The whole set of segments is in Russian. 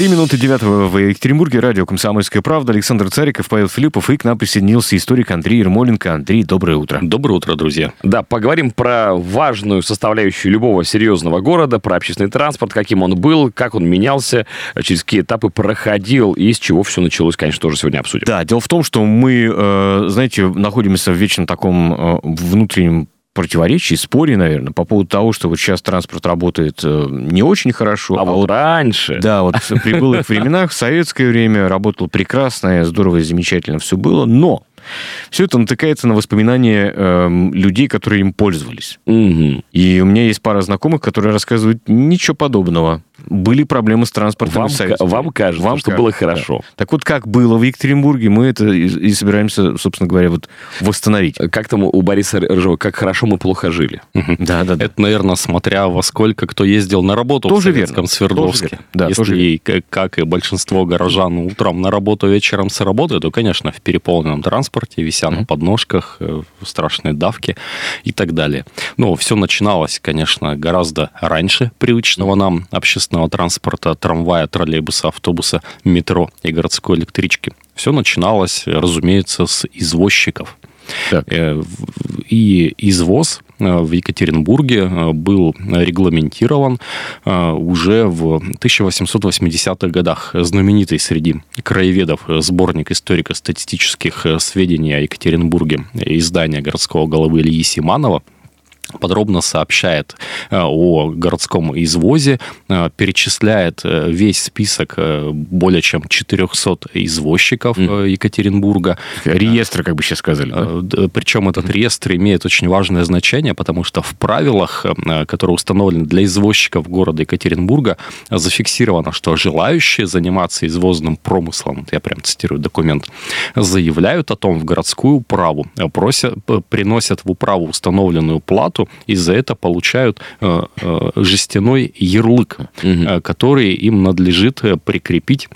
Три минуты девятого в Екатеринбурге. Радио «Комсомольская правда». Александр Цариков, Павел Филиппов. И к нам присоединился историк Андрей Ермоленко. Андрей, доброе утро. Доброе утро, друзья. Да, поговорим про важную составляющую любого серьезного города, про общественный транспорт, каким он был, как он менялся, через какие этапы проходил и с чего все началось, конечно, тоже сегодня обсудим. Да, дело в том, что мы, э, знаете, находимся в вечно таком э, внутреннем противоречий, споре, наверное, по поводу того, что вот сейчас транспорт работает э, не очень хорошо. А, а вот раньше. Да, вот при былых временах, в советское время работал прекрасно, здорово и замечательно все было, но все это натыкается на воспоминания э, людей, которые им пользовались. Угу. И у меня есть пара знакомых, которые рассказывают ничего подобного. Были проблемы с транспортом вам, Вам кажется, вам что кажется, было хорошо. Да. Так вот, как было в Екатеринбурге, мы это и, и собираемся, собственно говоря, вот восстановить. Как там у Бориса Рыжего, как хорошо мы плохо жили. Да, да, да. Это, наверное, смотря во сколько кто ездил на работу тоже в Советском верно. Свердловске. Тоже верно. Да, Если тоже и, как и большинство горожан утром на работу, вечером с работы, то, конечно, в переполненном транспорте, вися mm-hmm. на подножках, э, страшные давки и так далее. Но все начиналось, конечно, гораздо раньше привычного нам общественного транспорта, трамвая, троллейбуса, автобуса, метро и городской электрички. Все начиналось, разумеется, с извозчиков. Так. Э, и извоз э, в Екатеринбурге был регламентирован уже в 1880-х годах. Знаменитый среди краеведов сборник историко-статистических сведений о Екатеринбурге издания городского головы Ильи Симанова – подробно сообщает э, о городском извозе, э, перечисляет э, весь список более чем 400 извозчиков mm. Екатеринбурга. Реестр, как бы сейчас сказали. Да? Причем этот реестр имеет очень важное значение, потому что в правилах, которые установлены для извозчиков города Екатеринбурга, зафиксировано, что желающие заниматься извозным промыслом, я прям цитирую документ, заявляют о том в городскую управу, просят, приносят в управу установленную плату, работу, и за это получают э, э, жестяной ярлык, угу. который им надлежит прикрепить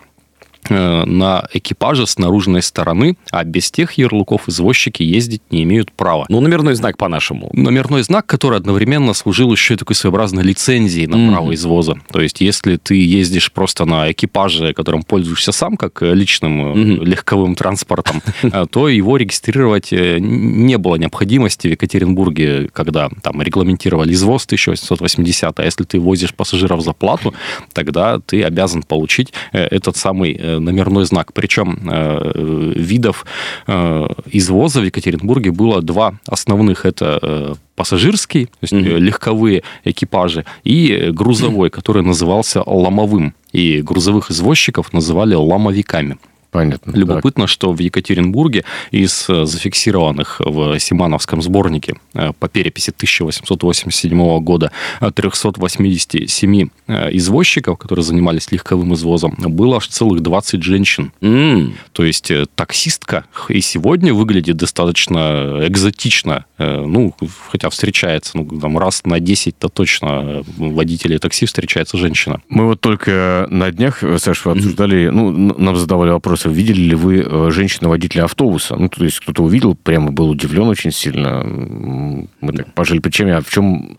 на экипаже с наружной стороны, а без тех ярлыков извозчики ездить не имеют права. Ну, номерной знак по-нашему. Номерной знак, который одновременно служил еще такой своеобразной лицензией на mm-hmm. право извоза. То есть, если ты ездишь просто на экипаже, которым пользуешься сам, как личным mm-hmm. легковым транспортом, э, то его регистрировать не было необходимости в Екатеринбурге, когда там регламентировали извоз 1880, а если ты возишь пассажиров за плату, тогда ты обязан получить этот самый номерной знак. Причем э, видов э, извоза в Екатеринбурге было два основных. Это э, пассажирский, то есть mm-hmm. легковые экипажи, и грузовой, который назывался ломовым. И грузовых извозчиков называли ломовиками. Понятно. Любопытно, так. что в Екатеринбурге из э, зафиксированных в Симановском сборнике э, по переписи 1887 года 387 э, извозчиков, которые занимались легковым извозом, было аж целых 20 женщин. Mm. То есть таксистка и сегодня выглядит достаточно экзотично. Ну, хотя встречается, ну, там раз на 10-то точно водителей такси встречается женщина. Мы вот только на днях, Саша, обсуждали, ну, нам задавали вопрос вопроса. Видели ли вы э, женщину-водителя автобуса? Ну, то есть кто-то увидел, прямо был удивлен очень сильно. Мы так пожали плечами. А в чем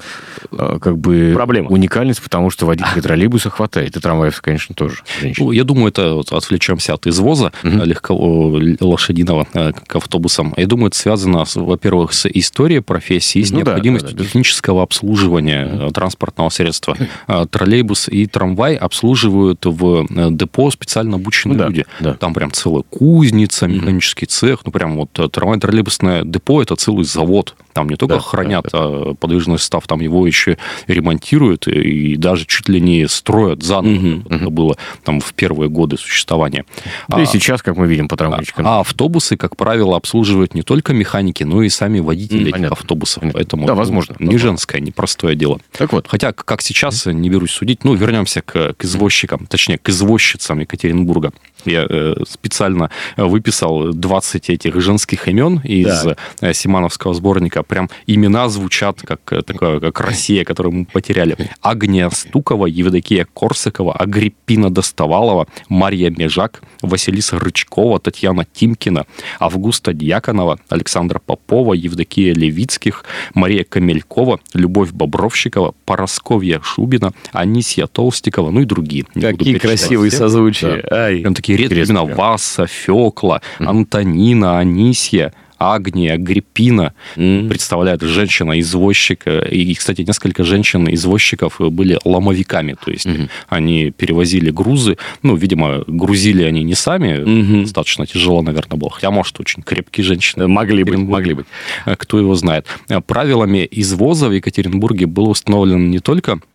э, как бы Проблема. уникальность? Потому что водителей троллейбуса хватает. И трамваев, конечно, тоже. Ну, я думаю, это вот отвлечемся от извоза угу. легкого лошадиного к автобусам. Я думаю, это связано, во-первых, с историей профессии, с ну, необходимостью да, да, да. технического обслуживания угу. транспортного средства. Троллейбус и трамвай обслуживают в депо специально обученные ну, люди. Да. Там прям целая кузница, механический цех, ну прям вот э, трамвай-троллейбусное депо это целый завод. Там не только да, хранят да, да. подвижный состав, там его еще ремонтируют и даже чуть ли не строят заново. Угу, это угу. было там в первые годы существования. Да а, и сейчас, как мы видим по трамвайчикам. А, а автобусы, как правило, обслуживают не только механики, но и сами водители Понятно. автобусов. Понятно. Поэтому да, возможно. Не женское, непростое дело. Так вот. Хотя, как сейчас, не берусь судить, ну, вернемся к, к извозчикам, точнее, к извозчицам Екатеринбурга. Я э, специально выписал 20 этих женских имен из да. Симановского сборника. Прям имена звучат как, такое, как Россия, которую мы потеряли. Агния Стукова, Евдокия Корсакова, Агриппина Достовалова, Марья Межак, Василиса Рычкова, Татьяна Тимкина, Августа Дьяконова, Александра Попова, Евдокия Левицких, Мария Камелькова, Любовь Бобровщикова, Поросковья Шубина, Анисия Толстикова, ну и другие. Не Какие красивые все. созвучия. Да. Ай. Прям такие редкие имена. Васа, Фекла, Антонина, Анисия – Агния, Агриппина mm. представляет женщина-извозчик. И, кстати, несколько женщин-извозчиков были ломовиками, то есть mm-hmm. они перевозили грузы. Ну, видимо, грузили они не сами, mm-hmm. достаточно тяжело, наверное, было. Хотя, может, очень крепкие женщины. Могли быть, могли быть. Кто его знает. Правилами извоза в Екатеринбурге было установлено не только Э,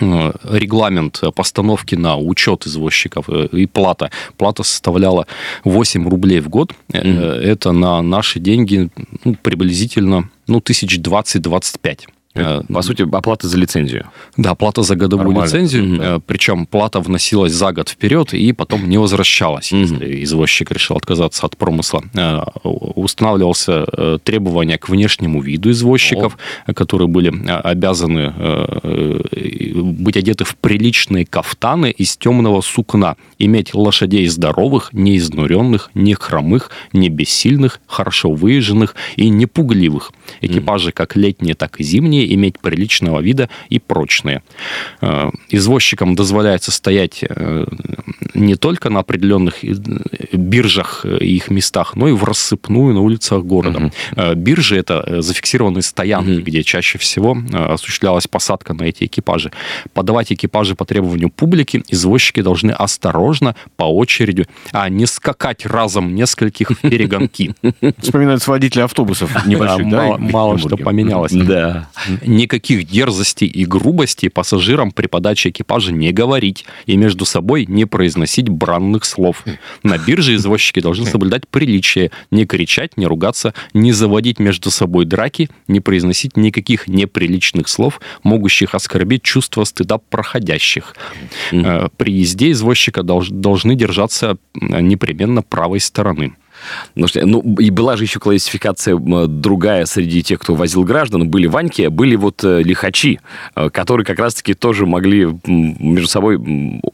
регламент постановки на учет извозчиков э, и плата. Плата составляла 8 рублей в год. Mm-hmm. Это на наши деньги ну, приблизительно ну, 1020-25. Это, по сути, оплата за лицензию. Да, плата за годовую Нормально. лицензию. Mm-hmm. Причем плата вносилась за год вперед и потом не возвращалась, mm-hmm. если извозчик решил отказаться от промысла. Э, устанавливался э, требования к внешнему виду извозчиков, oh. которые были обязаны быть одеты в приличные кафтаны из темного сукна, иметь лошадей здоровых, не изнуренных, не хромых, не бессильных, хорошо выезженных и не пугливых. Экипажи как летние, так и зимние ремни иметь приличного вида и прочные. Э, извозчикам дозволяется стоять э, не только на определенных э, биржах и их местах, но и в рассыпную на улицах города. Угу. Биржи – это зафиксированные стоянки, угу. где чаще всего осуществлялась посадка на эти экипажи. Подавать экипажи по требованию публики извозчики должны осторожно, по очереди, а не скакать разом нескольких перегонки. Вспоминается водители автобусов небольших, да? Мало что поменялось. Да. Никаких дерзостей и грубостей пассажирам при подаче экипажа не говорить и между собой не произносить бранных слов. На бирже извозчики должны соблюдать приличие, не кричать, не ругаться, не заводить между собой драки, не произносить никаких неприличных слов, могущих оскорбить чувство стыда проходящих. Э, при езде извозчика должны держаться непременно правой стороны. Ну, что, ну, и была же еще классификация другая среди тех, кто возил граждан. Были Ваньки, были вот э, лихачи, э, которые как раз-таки тоже могли между собой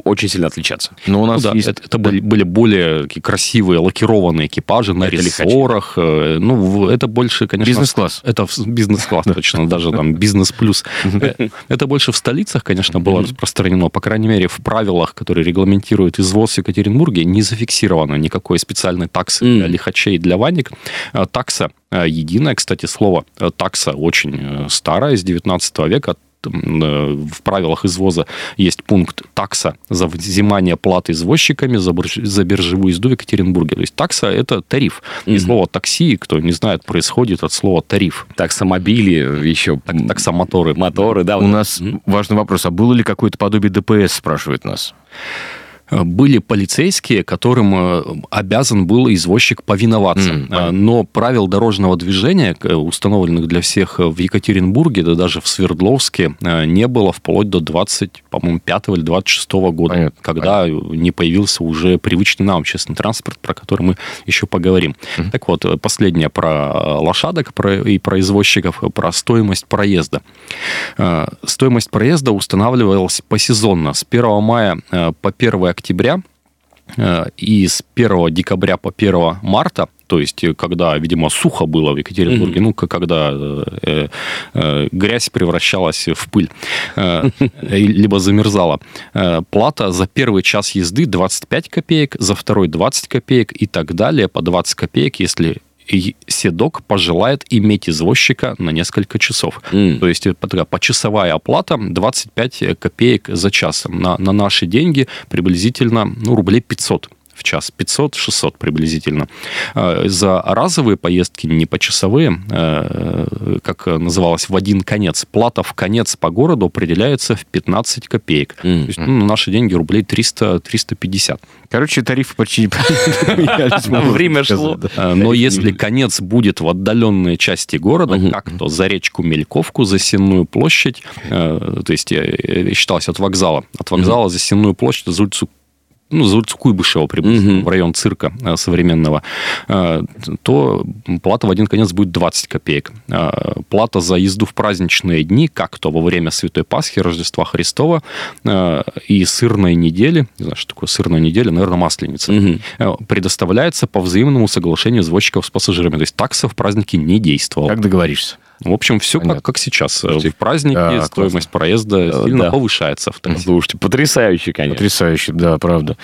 очень сильно отличаться. Но у нас ну, да, есть... это, это были, были более красивые лакированные экипажи на это рессорах. Э, ну, это больше, конечно... Бизнес-класс. Это бизнес-класс, точно, даже там бизнес-плюс. Это больше в столицах, конечно, было распространено. По крайней мере, в правилах, которые регламентируют извоз в Екатеринбурге, не зафиксировано никакой специальной таксы для лихачей, для ванек. Э, такса э, единое, кстати, слово э, такса очень старое, из 19 века, в правилах извоза есть пункт такса за взимание платы извозчиками за, за биржевую езду в Екатеринбурге. То есть такса – это тариф. И слово такси, кто не знает, происходит от слова тариф. Таксомобили еще. Так, таксомоторы. Моторы, да. У нас mm важный вопрос. А было ли какое-то подобие ДПС, спрашивает нас? Э, были полицейские, которым э, обязан был извозчик повиноваться. Mm, Но правил дорожного движения, установленных для всех в Екатеринбурге, да даже в Свердловске, не было вплоть до 20, по-моему, 5 или 26 года, понятно, когда понятно. не появился уже привычный нам общественный транспорт, про который мы еще поговорим. Mm. Так вот, последнее про лошадок про, и про извозчиков, про стоимость проезда. Стоимость проезда устанавливалась посезонно с 1 мая по 1 октября э, и с 1 декабря по 1 марта, то есть э, когда, видимо, сухо было в Екатеринбурге, mm-hmm. ну, когда э, э, грязь превращалась в пыль, э, либо замерзала. Э, плата за первый час езды 25 копеек, за второй 20 копеек и так далее, по 20 копеек, если седок пожелает иметь извозчика на несколько часов. Mm. То есть такая почасовая оплата 25 копеек за час. На, на наши деньги приблизительно ну, рублей 500 в час, 500-600 приблизительно. А, за разовые поездки, не почасовые, а, как называлось, в один конец, плата в конец по городу определяется в 15 копеек. Mm-hmm. То есть ну, на наши деньги рублей 300-350. Короче, тарифы почти Время шло. А, но если конец будет в отдаленной части города, как то за речку Мельковку, за Сенную площадь, то есть считалось от вокзала, от вокзала за Сенную площадь, за улицу ну, за улицу Куйбышева приблизительно, угу. в район цирка э, современного, э, то плата в один конец будет 20 копеек. Э, плата за езду в праздничные дни, как то во время Святой Пасхи, Рождества Христова и сырной недели, не знаю, что такое сырная неделя, наверное, масленица, угу. предоставляется по взаимному соглашению извозчиков с пассажирами. То есть такса в празднике не действовала. Как договоришься? В общем, все как, как сейчас. В празднике а, стоимость классно. проезда сильно да. повышается в. Слушайте, потрясающе, конечно. Потрясающе, да, правда.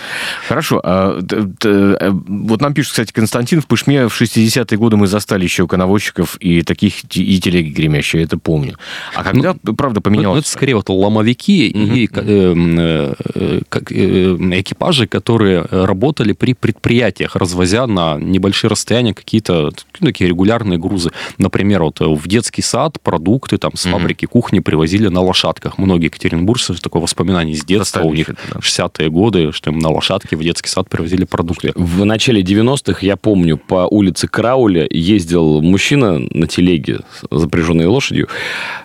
Хорошо. А, т, т, э, вот нам пишет, кстати, Константин, в Пышме в 60-е годы мы застали еще коноводчиков и таких и телеги гремящие, это помню. А когда, ну, правда, поменялось? Ну, это скорее вот ломовики угу. и э, э, э, экипажи, которые работали при предприятиях, развозя на небольшие расстояния какие-то ну, такие регулярные грузы. Например, вот в детский сад, продукты там с фабрики кухни привозили на лошадках. Многие екатеринбуржцы, такое воспоминание с детства у них, да. 60-е годы, что им на лошадке в детский сад привозили продукты. В начале 90-х, я помню, по улице Крауля ездил мужчина на телеге, запряженной лошадью.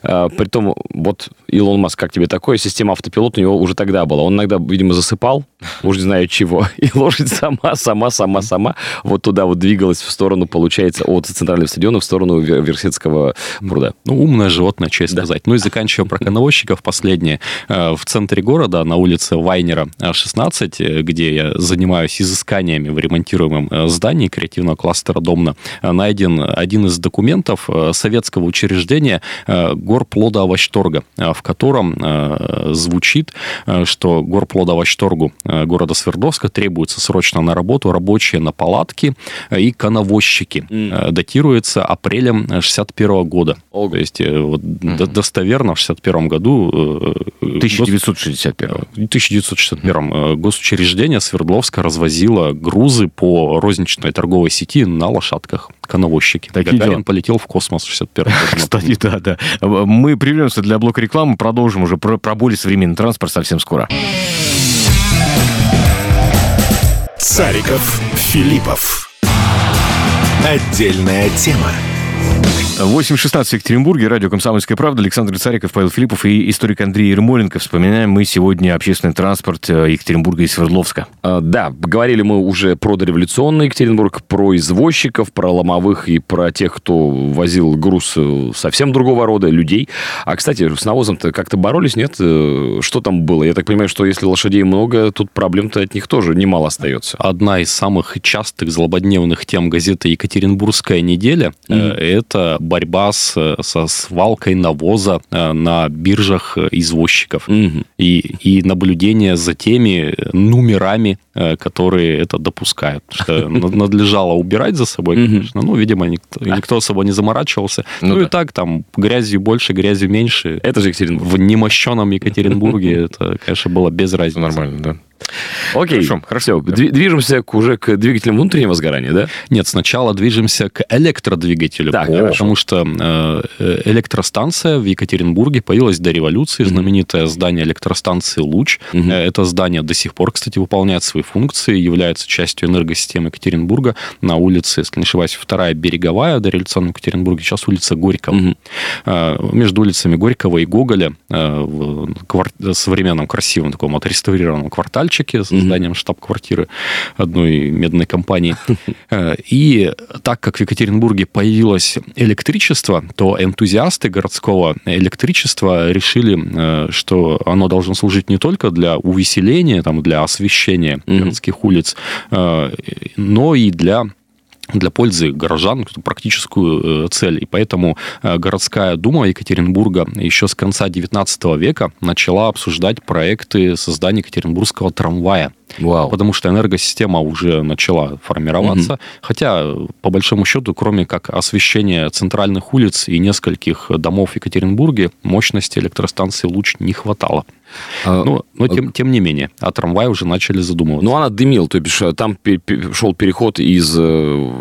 А, притом, вот Илон Маск, как тебе такое? Система автопилот у него уже тогда была. Он иногда, видимо, засыпал, уже не знаю чего, и лошадь сама, сама, сама, сама вот туда вот двигалась в сторону, получается, от центрального стадиона в сторону Версетского пруда. Ну, умное животное, честь да. сказать. Ну и заканчивая про коновозчиков, последнее. Э, в центре города, на улице Вайнера, 16, э, где я занимаюсь изысканиями в ремонтируемом э, здании креативного кластера Домна, найден один из документов советского учреждения Горплода Овощторга, в котором звучит, что Горплода Овощторгу города Свердловска требуется срочно на работу рабочие на палатки и коновозчики. Mm. Датируется апрелем 61 года года. Ого. То есть э, вот, угу. достоверно в 61 году... 1961. Гос... В 1961 госучреждение Свердловска развозило грузы по розничной торговой сети на лошадках. Коновозчики. Такие Гагарин дела. полетел в космос в 61 году. Кстати, да, да. Мы прервемся для блока рекламы, продолжим уже про, про более современный транспорт совсем скоро. Цариков, Филиппов. Отдельная тема. 8.16 в Екатеринбурге, радио «Комсомольская правда», Александр Цариков, Павел Филиппов и историк Андрей Ермоленко. Вспоминаем мы сегодня общественный транспорт э, Екатеринбурга и Свердловска. А, да, говорили мы уже про дореволюционный Екатеринбург, про извозчиков, про ломовых и про тех, кто возил груз э, совсем другого рода, людей. А, кстати, с навозом-то как-то боролись, нет? Э, что там было? Я так понимаю, что если лошадей много, тут проблем-то от них тоже немало остается. Одна из самых частых злободневных тем газеты «Екатеринбургская неделя» mm-hmm. Это борьба с, со свалкой навоза э, на биржах извозчиков. Угу. И, и наблюдение за теми номерами, э, которые это допускают. Что надлежало убирать за собой, конечно. Ну, видимо, никто, никто особо не заморачивался. Ну, ну и так, там, грязью больше, грязью меньше. Это же Екатеринбург. В немощенном Екатеринбурге это, конечно, было без разницы. Нормально, да. Окей, хорошо, хорошо. Да. Движемся к, уже к двигателям внутреннего сгорания, да? Нет, сначала движемся к электродвигателю. Так, О, потому что э, электростанция в Екатеринбурге появилась до революции, mm-hmm. знаменитое здание электростанции «Луч». Mm-hmm. Это здание до сих пор, кстати, выполняет свои функции, является частью энергосистемы Екатеринбурга. На улице, если не ошибаюсь, вторая береговая до революционного Екатеринбурга, сейчас улица Горького. Mm-hmm. Между улицами Горького и Гоголя в современном красивом таком отреставрированном квартале подвальчике с зданием штаб-квартиры одной медной компании. Э, и так как в Екатеринбурге появилось электричество, то энтузиасты городского электричества решили, э, что оно должно служить не только для увеселения, там, для освещения городских улиц, э, но и для для пользы горожан практическую э, цель. И поэтому э, городская дума Екатеринбурга еще с конца XIX века начала обсуждать проекты создания Екатеринбургского трамвая. Вау. Потому что энергосистема уже начала формироваться. Угу. Хотя, по большому счету, кроме как освещения центральных улиц и нескольких домов в Екатеринбурге, мощности электростанции «Луч» не хватало. А, но, но а тем, тем не менее, о трамвае уже начали задумываться. Ну, она дымил, то бишь там шел переход из э,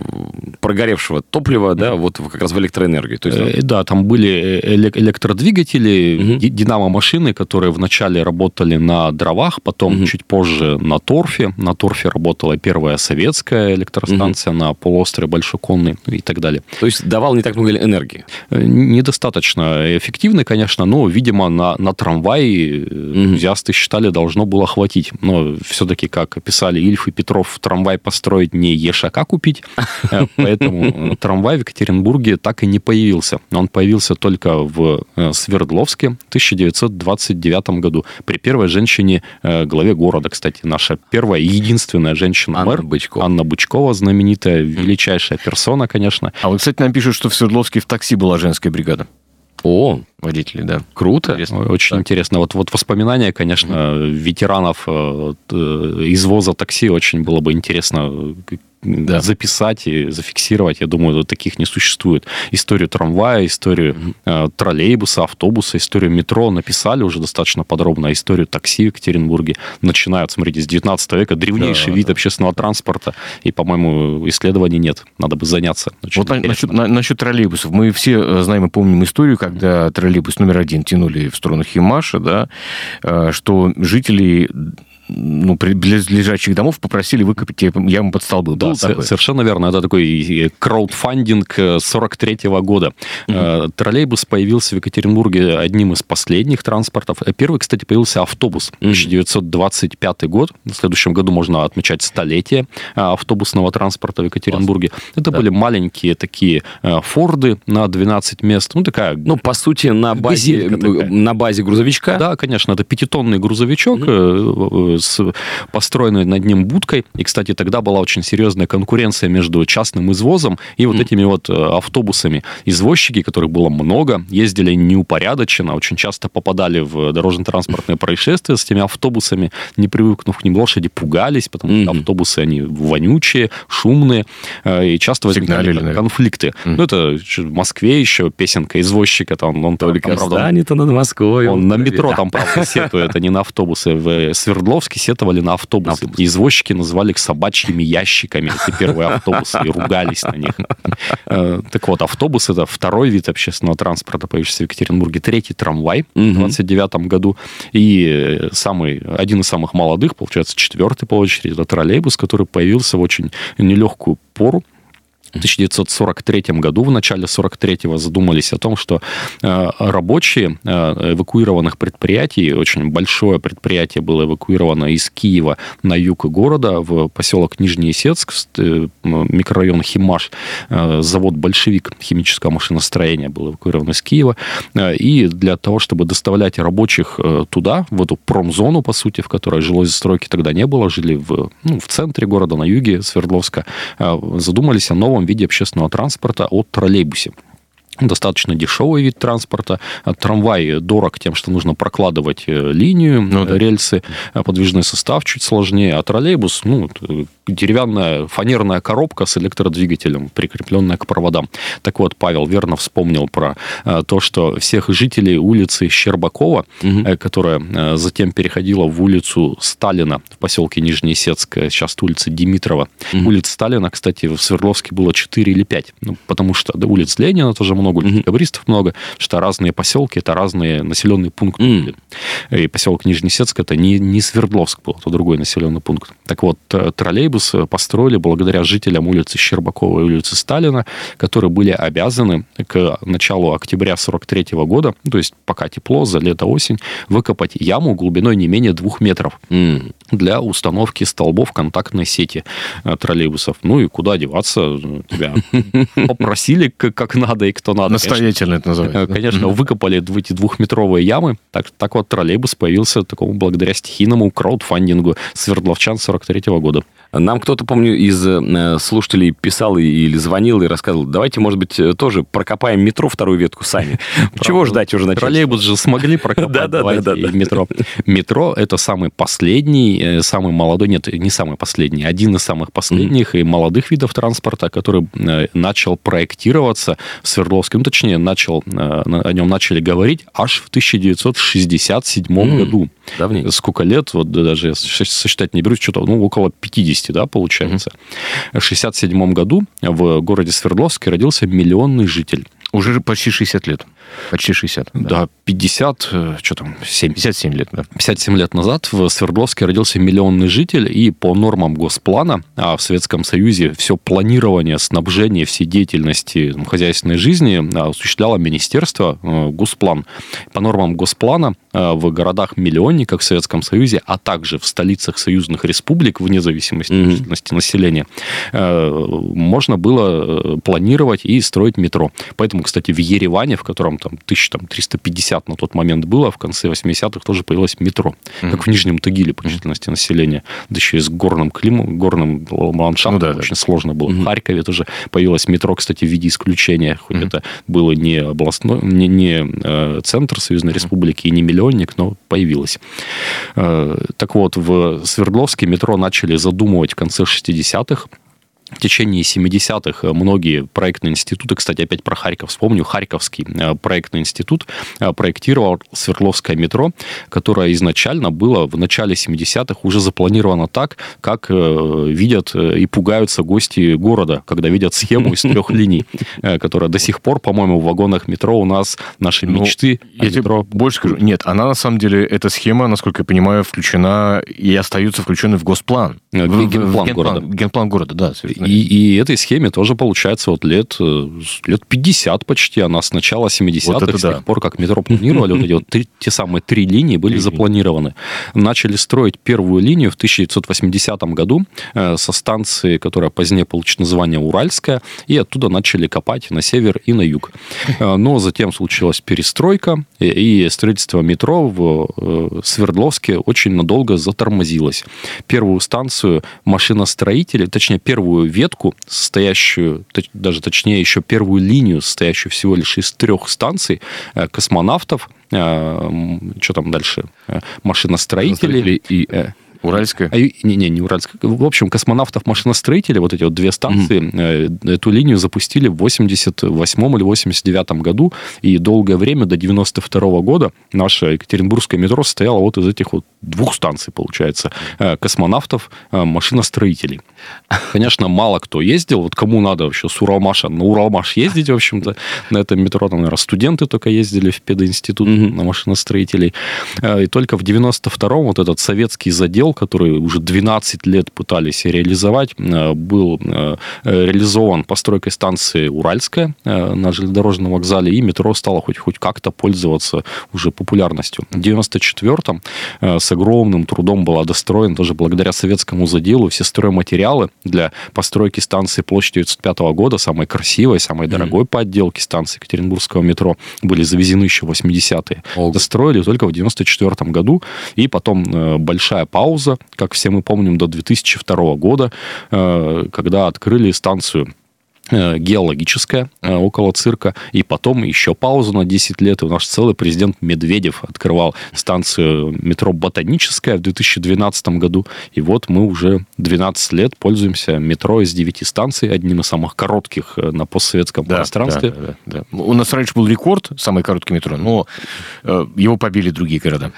прогоревшего топлива, да, вот как раз в электроэнергию. То есть, да? да, там были э, электродвигатели, угу. динамо-машины, которые вначале работали на дровах, потом угу. чуть позже на торфе. На торфе работала первая советская электростанция угу. на полуострове Большоконный и так далее. То есть давал не так много энергии? Э, недостаточно эффективный, конечно, но, видимо, на, на трамвай угу. Энтузиасты считали, должно было хватить. Но все-таки, как писали Ильф и Петров, трамвай построить не ешака купить, э, поэтому трамвай в Екатеринбурге так и не появился. Он появился только в Свердловске в 1929 году при первой женщине главе города, кстати, наша первая и единственная женщина-мэр. Анна Бычкова. Анна Бычкова, знаменитая, величайшая персона, конечно. А вот, кстати, нам пишут, что в Свердловске в такси была женская бригада. О, водителей, да. Круто. Интересно. Очень так. интересно. Вот, вот воспоминания, конечно, mm-hmm. ветеранов э, извоза такси очень было бы интересно да. записать и зафиксировать. Я думаю, таких не существует. Историю трамвая, историю mm-hmm. э, троллейбуса, автобуса, историю метро написали уже достаточно подробно. Историю такси в Екатеринбурге начинают, смотрите, с 19 века. Древнейший да, вид да. общественного транспорта. И, по-моему, исследований нет. Надо бы заняться. Очень вот насчет, на, насчет троллейбусов. Мы все э, знаем и помним историю, когда троллейбус номер один тянули в сторону Химаша, да, э, что жители ну, близлежащих домов попросили выкопать яму под столбы. Да, совершенно верно. Это такой краудфандинг 43-го года. Угу. Троллейбус появился в Екатеринбурге одним из последних транспортов. Первый, кстати, появился автобус. 1925 год. В следующем году можно отмечать столетие э, автобусного транспорта в Екатеринбурге. Класс. Это да. были маленькие такие Форды на 12 мест. Ну, такая... Ну, по сути, на базе, на базе грузовичка. Да, конечно. Это пятитонный грузовичок, угу с построенной над ним будкой. И, кстати, тогда была очень серьезная конкуренция между частным извозом и вот этими вот э, автобусами. Извозчики, которых было много, ездили неупорядоченно, очень часто попадали в дорожно-транспортные происшествия с этими автобусами, не привыкнув к ним, лошади пугались, потому что автобусы, они вонючие, шумные, э, и часто возникали Сигналили, конфликты. Ну, это в Москве еще песенка извозчика, там, он только там, правда, станет над Москвой. Он на метро там, правда, сетует, а не на автобусы. В Свердловске Покровске сетовали на автобусы. Автобус. Извозчики называли их собачьими ящиками, эти первые автобусы, и ругались на них. Э, так вот, автобус — это второй вид общественного транспорта, появившийся в Екатеринбурге. Третий — трамвай в 29 году. И самый, один из самых молодых, получается, четвертый по очереди, это троллейбус, который появился в очень нелегкую пору в 1943 году, в начале 43-го задумались о том, что э, рабочие э, эвакуированных предприятий, очень большое предприятие было эвакуировано из Киева на юг города, в поселок Нижний Исецк, э, микрорайон Химаш, завод «Большевик» химического машиностроения был эвакуирован из Киева. И для того, чтобы доставлять рабочих туда, в эту промзону, по сути, в которой жилой застройки тогда не было, жили в, ну, в центре города, на юге Свердловска, задумались о новом виде общественного транспорта от троллейбусе достаточно дешевый вид транспорта. Трамвай дорог тем, что нужно прокладывать э, линию, ну, да. рельсы, подвижной состав чуть сложнее, а троллейбус, ну, деревянная фанерная коробка с электродвигателем, прикрепленная к проводам. Так вот, Павел верно вспомнил про э, то, что всех жителей улицы Щербакова, угу. которая э, затем переходила в улицу Сталина в поселке Нижнеесецк, сейчас улица Димитрова. Угу. Улиц Сталина, кстати, в Свердловске было 4 или 5, ну, потому что да, улиц Ленина тоже много, угу. декабристов много, что разные поселки, это разные населенные пункты. Угу. И поселок Нижнеесецк это не, не Свердловск был, это другой населенный пункт. Так вот, троллейбус троллейбус построили благодаря жителям улицы Щербакова и улицы Сталина, которые были обязаны к началу октября 43 года, то есть пока тепло, за лето-осень, выкопать яму глубиной не менее двух метров mm. для установки столбов контактной сети э, троллейбусов. Ну и куда деваться? Тебя попросили как надо и кто надо. Настоятельно это называется. Конечно, выкопали эти двухметровые ямы. Так, так вот троллейбус появился такому благодаря стихийному краудфандингу Свердловчан 43 года. Нам кто-то, помню, из э, слушателей писал или звонил и рассказывал, давайте, может быть, э, тоже прокопаем метро вторую ветку сами. Чего ждать уже начать? Троллейбус же смогли прокопать, давайте метро. Метро — это самый последний, э, самый молодой, нет, не самый последний, один из самых последних и молодых видов транспорта, который начал проектироваться в Свердловске, ну, точнее, начал, о нем начали говорить аж в 1967 году. Давненько. Сколько лет, вот даже сосчитать не берусь, что-то, ну, около 50, да, получается. Mm-hmm. В 67 году в городе Свердловске родился миллионный житель. Уже почти 60 лет. Почти 60. Да, да 50, э, что там, 7. 57 лет, да. 57 лет назад в Свердловске родился миллионный житель, и по нормам госплана, а в Советском Союзе все планирование, снабжение всей деятельности хозяйственной жизни а, осуществляло Министерство э, Госплан. По нормам госплана э, в городах-миллионниках в Советском Союзе, а также в столицах союзных республик, вне зависимости от численности населения, можно было планировать и строить метро. Поэтому, кстати, в Ереване, в котором там 1350 на тот момент было, в конце 80-х тоже появилось метро. Mm-hmm. Как в Нижнем Тагиле по численности населения. Да еще и с горным климом, горным ландшафтом. Ну, да, очень да. сложно было. Mm-hmm. В Харькове тоже появилось метро, кстати, в виде исключения. Хоть mm-hmm. это было не областной, не, не э, центр Союзной mm-hmm. Республики и не миллионник, но появилось. Э, так вот, в Свердловске метро начали задумывать в конце 60-х в течение 70-х многие проектные институты, кстати, опять про Харьков вспомню, Харьковский э, проектный институт э, проектировал Свердловское метро, которое изначально было в начале 70-х уже запланировано так, как э, видят и пугаются гости города, когда видят схему из трех линий, которая до сих пор, по-моему, в вагонах метро у нас наши ну, мечты. Я тебе больше скажу. Нет, она на самом деле, эта схема, насколько я понимаю, включена и остается включенной в госплан. Генплан города. Генплан города, да, и, и этой схеме тоже получается вот лет, э, лет 50 почти. Она с начала 70-х, вот с тех да. пор, как метро планировали, вот эти вот три, те самые три линии были запланированы. Начали строить первую линию в 1980 году э, со станции, которая позднее получит название Уральская, и оттуда начали копать на север и на юг. Э, но затем случилась перестройка, и строительство метро в Свердловске очень надолго затормозилось. Первую станцию машиностроители, точнее, первую ветку, состоящую, даже точнее еще первую линию, состоящую всего лишь из трех станций э, космонавтов, э, что там дальше, э, машиностроителей и Уральская? А, не, не, не Уральская. В общем, космонавтов-машиностроителей, вот эти вот две станции, mm-hmm. эту линию запустили в 88 или 89 году, и долгое время, до 92 года, наше Екатеринбургское метро состояло вот из этих вот двух станций, получается, э, космонавтов-машиностроителей. Конечно, мало кто ездил, вот кому надо вообще с Уралмаша на Уралмаш ездить, в общем-то, на этом метро, там, наверное, студенты только ездили в пединститут mm-hmm. на машиностроителей. И только в 92-м вот этот советский задел, который уже 12 лет пытались реализовать, э, был э, реализован постройкой станции Уральская э, на железнодорожном вокзале, и метро стало хоть, хоть как-то пользоваться уже популярностью. В 94-м с огромным трудом была достроена, тоже благодаря советскому заделу, все стройматериалы для постройки станции площадью 95 года, самой красивой, самой дорогой mm-hmm. по отделке станции Екатеринбургского метро, были завезены еще в 80-е. Oh. Достроили только в 94 году, и потом большая пауза, пауза, как все мы помним, до 2002 года, э, когда открыли станцию геологическая э, около цирка, и потом еще паузу на 10 лет, и наш целый президент Медведев открывал станцию метро Ботаническая в 2012 году, и вот мы уже 12 лет пользуемся метро из 9 станций, одним из самых коротких э, на постсоветском да, пространстве. Да, да, да. У нас раньше был рекорд, самый короткий метро, но его побили другие города.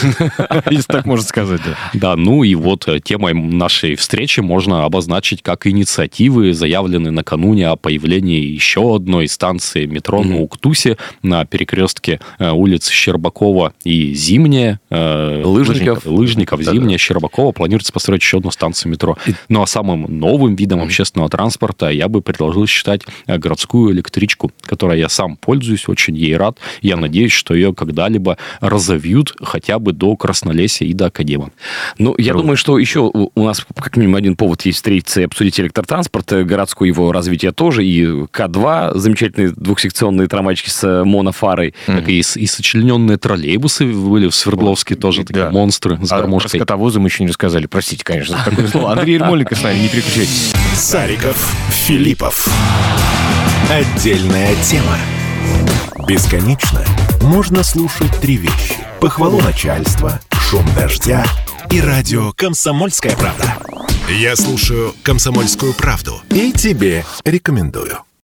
Если так можно сказать, да. Да, ну и вот темой нашей встречи можно обозначить как инициативы, заявленные накануне накануне о появлении еще одной станции метро mm-hmm. на Уктусе на перекрестке э, улиц Щербакова и Зимняя. Э, Лыжников. Лыжников, да, Зимняя, да. Щербакова. Планируется построить еще одну станцию метро. Ну, а самым новым видом mm-hmm. общественного транспорта я бы предложил считать э, городскую электричку, которой я сам пользуюсь, очень ей рад. Я надеюсь, что ее когда-либо разовьют хотя бы до Краснолесия и до Академа. Ну, я Круто. думаю, что еще у нас как минимум один повод есть встретиться и обсудить электротранспорт, городскую его развитие развития тоже, и К2, замечательные двухсекционные трамвайчики с монофарой. Mm-hmm. Так и, и сочлененные троллейбусы были в Свердловске вот, тоже, такие да. монстры с гармошкой. А скотовозы мы еще не рассказали, простите, конечно, такое слово. Андрей Ермоленко с нами, не переключайтесь. Сариков, Филиппов. Отдельная тема. Бесконечно можно слушать три вещи. Похвалу начальства, шум дождя и радио «Комсомольская правда». Я слушаю «Комсомольскую правду» и тебе рекомендую.